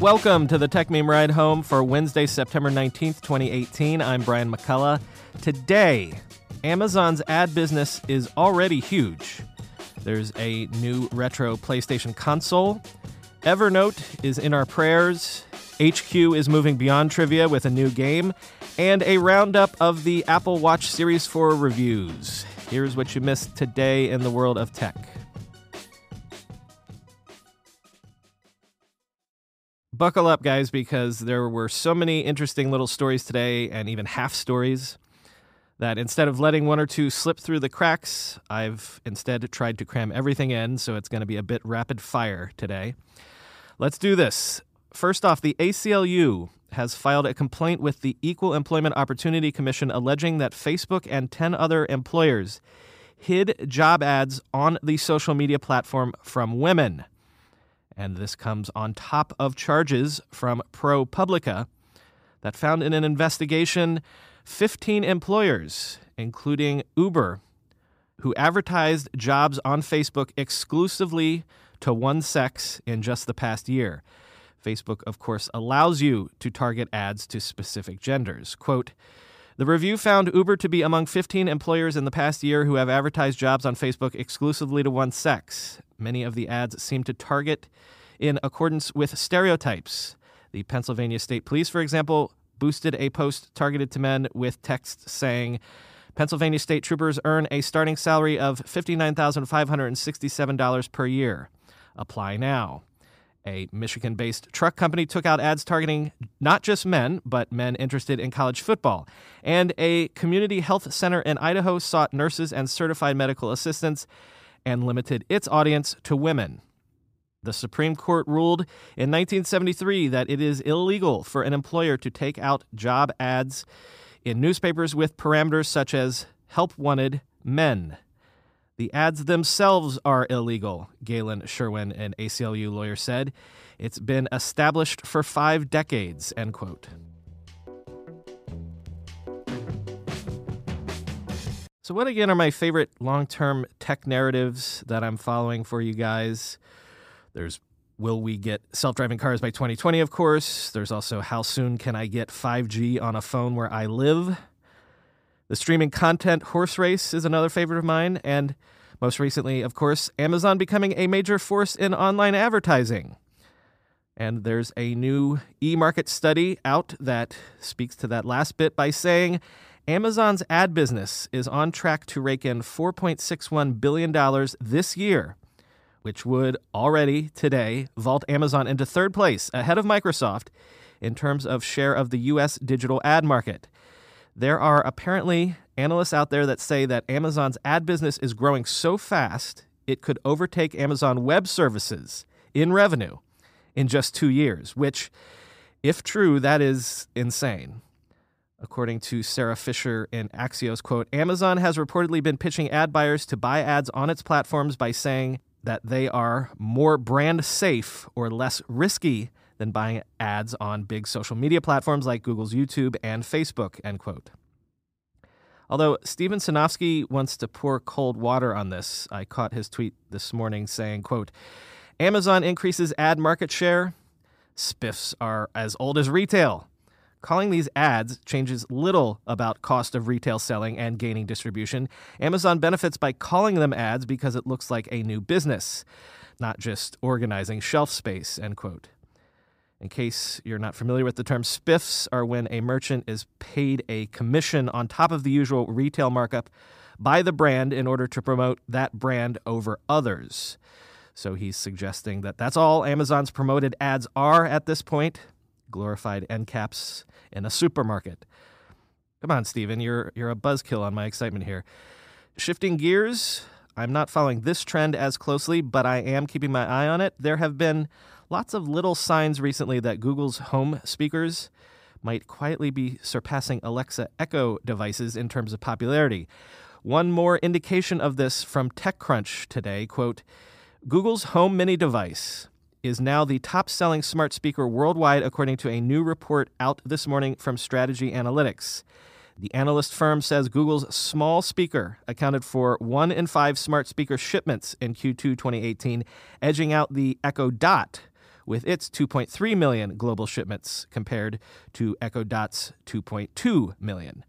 Welcome to the Techmeme Ride Home for Wednesday, September 19th, 2018. I'm Brian McCullough. Today, Amazon's ad business is already huge. There's a new retro PlayStation console. Evernote is in our prayers. HQ is moving beyond trivia with a new game. And a roundup of the Apple Watch Series 4 reviews. Here's what you missed today in the world of tech. Buckle up, guys, because there were so many interesting little stories today and even half stories that instead of letting one or two slip through the cracks, I've instead tried to cram everything in, so it's going to be a bit rapid fire today. Let's do this. First off, the ACLU has filed a complaint with the Equal Employment Opportunity Commission alleging that Facebook and 10 other employers hid job ads on the social media platform from women. And this comes on top of charges from ProPublica that found in an investigation 15 employers, including Uber, who advertised jobs on Facebook exclusively to one sex in just the past year. Facebook, of course, allows you to target ads to specific genders. Quote, the review found Uber to be among 15 employers in the past year who have advertised jobs on Facebook exclusively to one sex. Many of the ads seem to target in accordance with stereotypes. The Pennsylvania State Police, for example, boosted a post targeted to men with text saying, Pennsylvania state troopers earn a starting salary of $59,567 per year. Apply now. A Michigan based truck company took out ads targeting not just men, but men interested in college football. And a community health center in Idaho sought nurses and certified medical assistants and limited its audience to women. The Supreme Court ruled in 1973 that it is illegal for an employer to take out job ads in newspapers with parameters such as help wanted men. The ads themselves are illegal, Galen Sherwin, an ACLU lawyer, said. It's been established for five decades, end quote. So, what again are my favorite long term tech narratives that I'm following for you guys? There's will we get self driving cars by 2020, of course. There's also how soon can I get 5G on a phone where I live? The streaming content horse race is another favorite of mine. And most recently, of course, Amazon becoming a major force in online advertising. And there's a new e market study out that speaks to that last bit by saying Amazon's ad business is on track to rake in $4.61 billion this year, which would already today vault Amazon into third place ahead of Microsoft in terms of share of the U.S. digital ad market. There are apparently analysts out there that say that Amazon's ad business is growing so fast it could overtake Amazon Web Services in revenue in just two years, which, if true, that is insane. According to Sara Fischer in Axios, quote, Amazon has reportedly been pitching ad buyers to buy ads on its platforms by saying that they are more brand safe or less risky than buying ads on big social media platforms like Google's YouTube and Facebook, end quote. Although Steven Sinofsky wants to pour cold water on this, I caught his tweet this morning saying, quote, Amazon increases ad market share. Spiffs are as old as retail. Calling these ads changes little about cost of retail selling and gaining distribution. Amazon benefits by calling them ads because it looks like a new business, not just organizing shelf space, end quote. In case you're not familiar with the term, spiffs are when a merchant is paid a commission on top of the usual retail markup by the brand in order to promote that brand over others. So he's suggesting that that's all Amazon's promoted ads are at this point glorified end caps in a supermarket. Come on, Steven, you're, you're a buzzkill on my excitement here. Shifting gears, I'm not following this trend as closely, but I am keeping my eye on it. There have been lots of little signs recently that Google's home speakers might quietly be surpassing Alexa Echo devices in terms of popularity. One more indication of this from TechCrunch today, quote, Google's Home Mini device is now the top selling smart speaker worldwide, according to a new report out this morning from Strategy Analytics. The analyst firm says Google's small speaker accounted for one in five smart speaker shipments in Q2 2018, edging out the Echo Dot with its 2.3 million global shipments compared to Echo Dot's 2.2 million.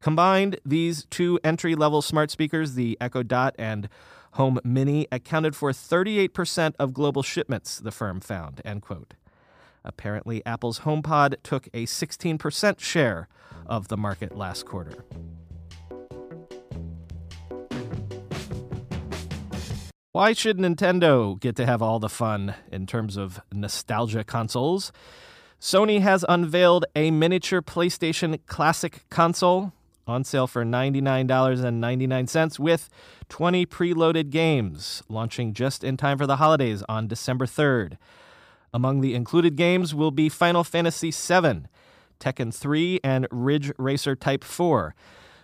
Combined, these two entry level smart speakers, the Echo Dot and Home Mini accounted for 38% of global shipments, the firm found. End quote. Apparently, Apple's HomePod took a 16% share of the market last quarter. Why should Nintendo get to have all the fun in terms of nostalgia consoles? Sony has unveiled a miniature PlayStation Classic console on sale for $99.99 with 20 preloaded games, launching just in time for the holidays on December 3rd. Among the included games will be Final Fantasy VII, Tekken 3, and Ridge Racer Type 4.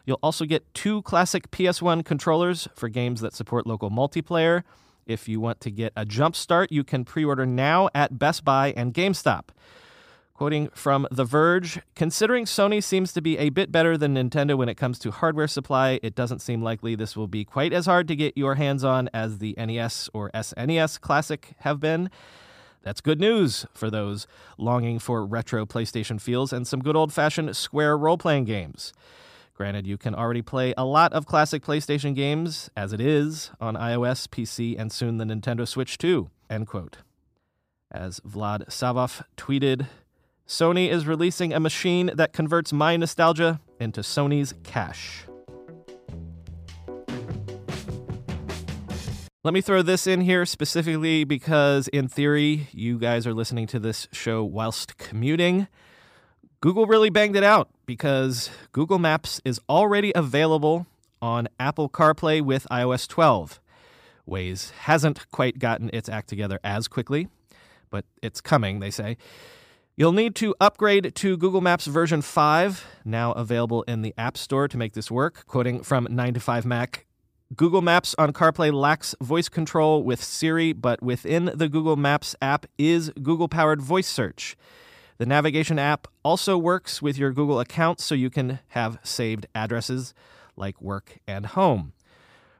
You'll also get two classic PS1 controllers for games that support local multiplayer. If you want to get a jump start, you can pre order now at Best Buy and GameStop. Quoting from The Verge, considering Sony seems to be a bit better than Nintendo when it comes to hardware supply, it doesn't seem likely this will be quite as hard to get your hands on as the NES or SNES Classic have been. That's good news for those longing for retro PlayStation feels and some good old fashioned square role playing games. Granted, you can already play a lot of classic PlayStation games as it is on iOS, PC, and soon the Nintendo Switch too. End quote. As Vlad Savov tweeted, Sony is releasing a machine that converts my nostalgia into Sony's cash. Let me throw this in here specifically because, in theory, you guys are listening to this show whilst commuting. Google really banged it out because Google Maps is already available on Apple CarPlay with iOS 12. Waze hasn't quite gotten its act together as quickly, but it's coming, they say. You'll need to upgrade to Google Maps version 5, now available in the App Store to make this work. Quoting from 9 to 5 Mac Google Maps on CarPlay lacks voice control with Siri, but within the Google Maps app is Google powered voice search. The navigation app also works with your Google account so you can have saved addresses like work and home.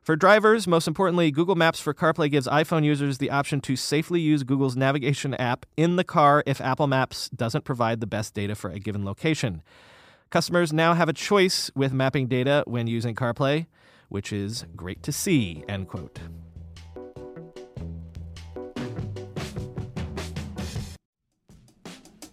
For drivers, most importantly, Google Maps for CarPlay gives iPhone users the option to safely use Google's navigation app in the car if Apple Maps doesn't provide the best data for a given location. Customers now have a choice with mapping data when using CarPlay, which is great to see, end quote.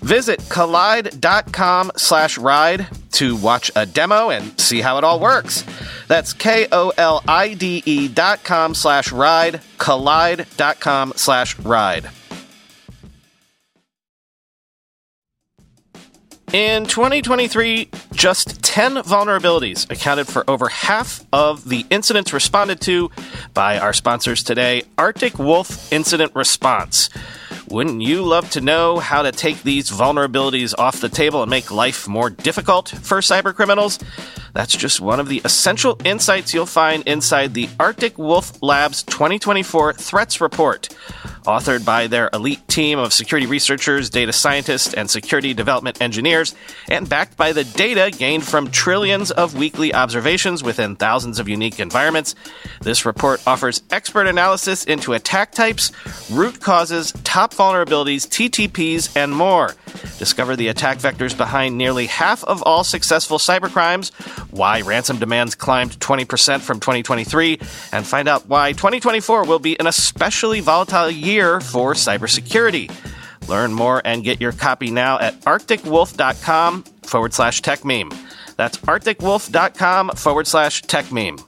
Visit kolide.com slash ride to watch a demo and see how it all works. That's K-O-L-I-D-E dot com slash ride, kolide.com slash ride. In 2023, just 10 vulnerabilities accounted for over half of the incidents responded to by our sponsors today, Arctic Wolf Incident Response. Wouldn't you love to know how to take these vulnerabilities off the table and make life more difficult for cybercriminals? That's just one of the essential insights you'll find inside the Arctic Wolf Labs 2024 Threats Report, authored by their elite team of security researchers, data scientists, and security development engineers, and backed by the data gained from trillions of weekly observations within thousands of unique environments. This report offers expert analysis into attack types, root causes, top vulnerabilities, TTPs, and more. Discover the attack vectors behind nearly half of all successful cybercrimes, why ransom demands climbed 20% from 2023, and find out why 2024 will be an especially volatile year for cybersecurity. Learn more and get your copy now at arcticwolf.com forward slash tech meme. That's arcticwolf.com forward slash tech meme.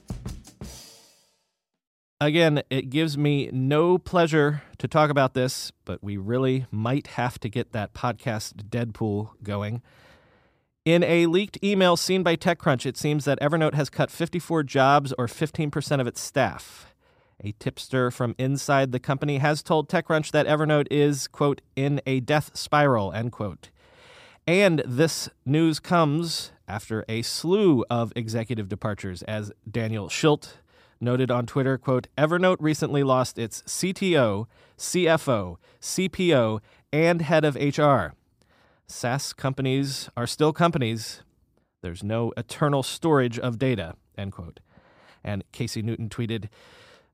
Again, it gives me no pleasure to talk about this, but we really might have to get that podcast Deadpool going. In a leaked email seen by TechCrunch, it seems that Evernote has cut 54 jobs or 15% of its staff. A tipster from inside the company has told TechCrunch that Evernote is, quote, in a death spiral, end quote. And this news comes after a slew of executive departures, as Daniel Schilt noted on Twitter, quote, Evernote recently lost its CTO, CFO, CPO, and head of HR. SaaS companies are still companies. There's no eternal storage of data, end quote. And Casey Newton tweeted,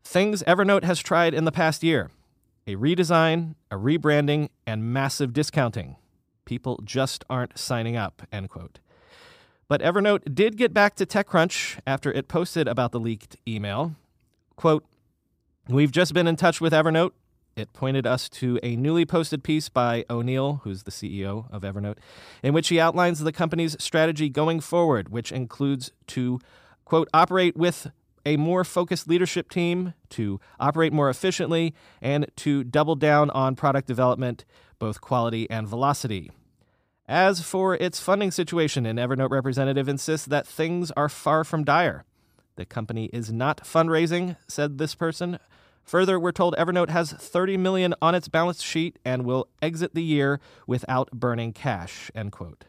Things Evernote has tried in the past year a redesign, a rebranding, and massive discounting. People just aren't signing up, end quote. But Evernote did get back to TechCrunch after it posted about the leaked email. Quote, We've just been in touch with Evernote. It pointed us to a newly posted piece by O'Neill, who's the CEO of Evernote, in which he outlines the company's strategy going forward, which includes to, quote, operate with a more focused leadership team, to operate more efficiently, and to double down on product development, both quality and velocity. As for its funding situation, an Evernote representative insists that things are far from dire. The company is not fundraising, said this person. Further, we're told Evernote has 30 million on its balance sheet and will exit the year without burning cash. End quote.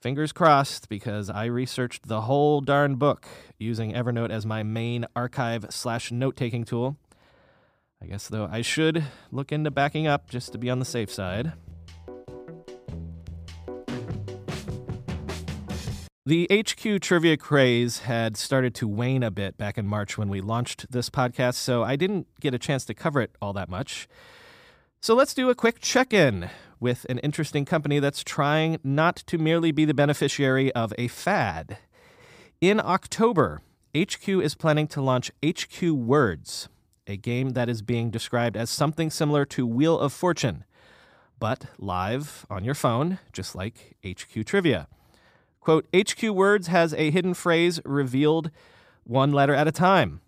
Fingers crossed, because I researched the whole darn book using Evernote as my main archive slash note taking tool. I guess, though, I should look into backing up just to be on the safe side. The HQ trivia craze had started to wane a bit back in March when we launched this podcast, so I didn't get a chance to cover it all that much. So let's do a quick check in with an interesting company that's trying not to merely be the beneficiary of a fad. In October, HQ is planning to launch HQ Words, a game that is being described as something similar to Wheel of Fortune, but live on your phone, just like HQ Trivia. Quote HQ Words has a hidden phrase revealed one letter at a time.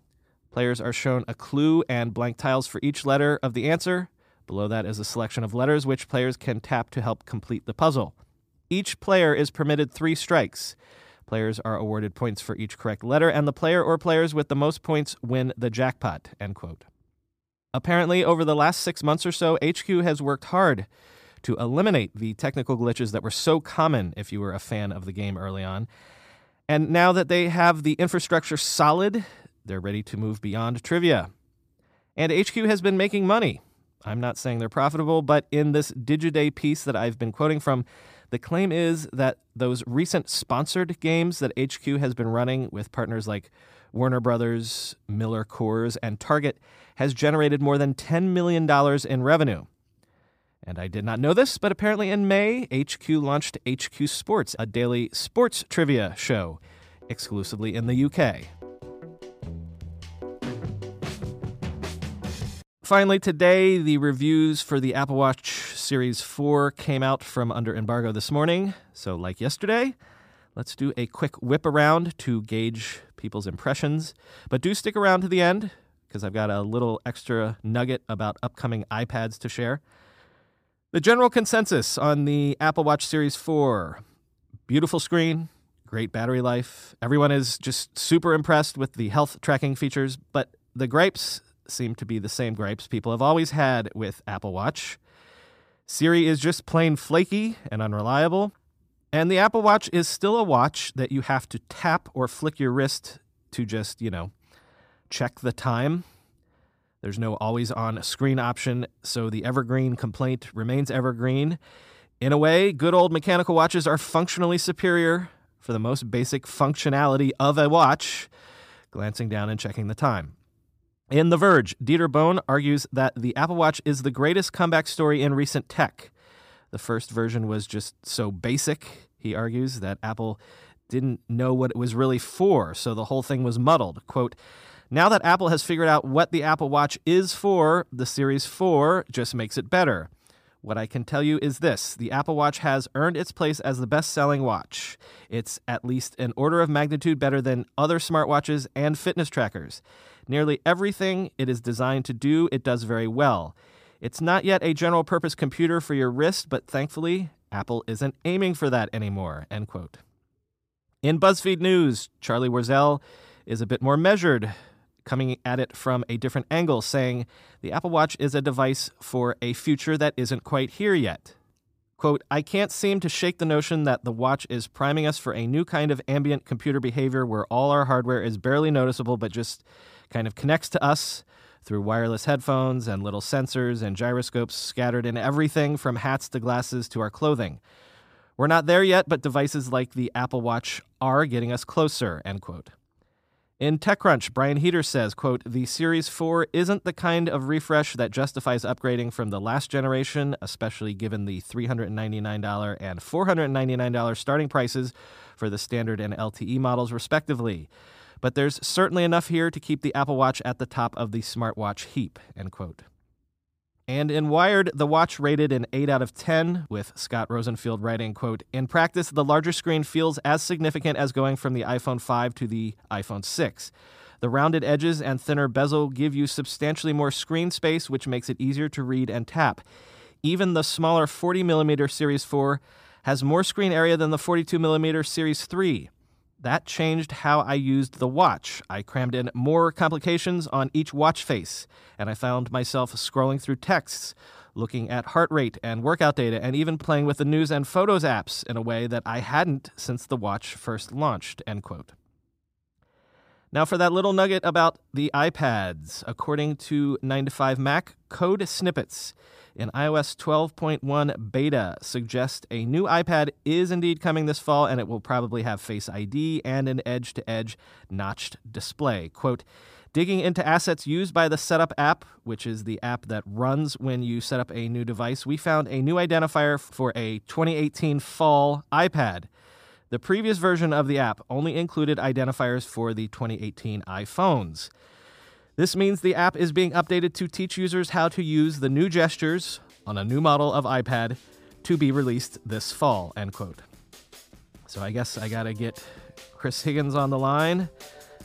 Players are shown a clue and blank tiles for each letter of the answer. Below that is a selection of letters which players can tap to help complete the puzzle. Each player is permitted three strikes. Players are awarded points for each correct letter, and the player or players with the most points win the jackpot. End quote. Apparently, over the last six months or so, HQ has worked hard to eliminate the technical glitches that were so common if you were a fan of the game early on. And now that they have the infrastructure solid, they're ready to move beyond trivia. And HQ has been making money. I'm not saying they're profitable, but in this Digiday piece that I've been quoting from, the claim is that those recent sponsored games that HQ has been running with partners like Warner Brothers, Miller Coors, and Target has generated more than $10 million in revenue. And I did not know this, but apparently in May, HQ launched HQ Sports, a daily sports trivia show, exclusively in the UK. Finally, today, the reviews for the Apple Watch Series 4 came out from under embargo this morning. So, like yesterday, let's do a quick whip around to gauge people's impressions. But do stick around to the end because I've got a little extra nugget about upcoming iPads to share. The general consensus on the Apple Watch Series 4 beautiful screen, great battery life. Everyone is just super impressed with the health tracking features, but the gripes seem to be the same gripes people have always had with Apple Watch. Siri is just plain flaky and unreliable. And the Apple Watch is still a watch that you have to tap or flick your wrist to just, you know, check the time. There's no always on screen option, so the evergreen complaint remains evergreen. In a way, good old mechanical watches are functionally superior for the most basic functionality of a watch, glancing down and checking the time. In The Verge, Dieter Bohn argues that the Apple Watch is the greatest comeback story in recent tech. The first version was just so basic, he argues, that Apple didn't know what it was really for, so the whole thing was muddled. Quote, now that Apple has figured out what the Apple Watch is for, the Series 4 just makes it better. What I can tell you is this the Apple Watch has earned its place as the best selling watch. It's at least an order of magnitude better than other smartwatches and fitness trackers. Nearly everything it is designed to do, it does very well. It's not yet a general purpose computer for your wrist, but thankfully, Apple isn't aiming for that anymore. End quote. In BuzzFeed News, Charlie Warzel is a bit more measured, coming at it from a different angle, saying the Apple Watch is a device for a future that isn't quite here yet. Quote, I can't seem to shake the notion that the watch is priming us for a new kind of ambient computer behavior where all our hardware is barely noticeable but just kind of connects to us through wireless headphones and little sensors and gyroscopes scattered in everything from hats to glasses to our clothing. We're not there yet, but devices like the Apple Watch are getting us closer, end quote. In TechCrunch, Brian Heater says, quote, the Series 4 isn't the kind of refresh that justifies upgrading from the last generation, especially given the $399 and $499 starting prices for the standard and LTE models, respectively but there's certainly enough here to keep the Apple Watch at the top of the smartwatch heap, end quote. And in Wired, the watch rated an 8 out of 10, with Scott Rosenfield writing, quote, In practice, the larger screen feels as significant as going from the iPhone 5 to the iPhone 6. The rounded edges and thinner bezel give you substantially more screen space, which makes it easier to read and tap. Even the smaller 40mm Series 4 has more screen area than the 42mm Series 3. That changed how I used the watch. I crammed in more complications on each watch face, and I found myself scrolling through texts, looking at heart rate and workout data, and even playing with the news and photos apps in a way that I hadn't since the watch first launched. End quote. Now, for that little nugget about the iPads, according to 9 to 5 Mac, code snippets in iOS 12.1 beta suggest a new iPad is indeed coming this fall, and it will probably have Face ID and an edge to edge notched display. Quote, Digging into assets used by the Setup app, which is the app that runs when you set up a new device, we found a new identifier for a 2018 fall iPad. The previous version of the app only included identifiers for the 2018 iPhones. This means the app is being updated to teach users how to use the new gestures on a new model of iPad to be released this fall, end quote. So I guess I gotta get Chris Higgins on the line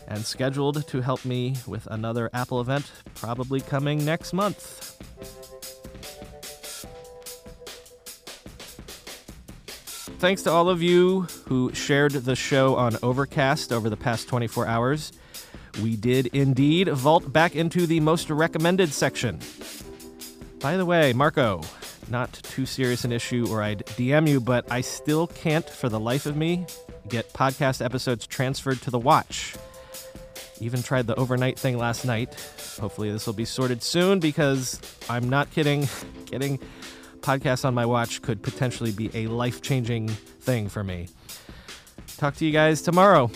and scheduled to help me with another Apple event, probably coming next month. Thanks to all of you who shared the show on Overcast over the past 24 hours. We did indeed vault back into the most recommended section. By the way, Marco, not too serious an issue or I'd DM you, but I still can't, for the life of me, get podcast episodes transferred to the watch. Even tried the overnight thing last night. Hopefully, this will be sorted soon because I'm not kidding. Getting podcasts on my watch could potentially be a life changing thing for me. Talk to you guys tomorrow.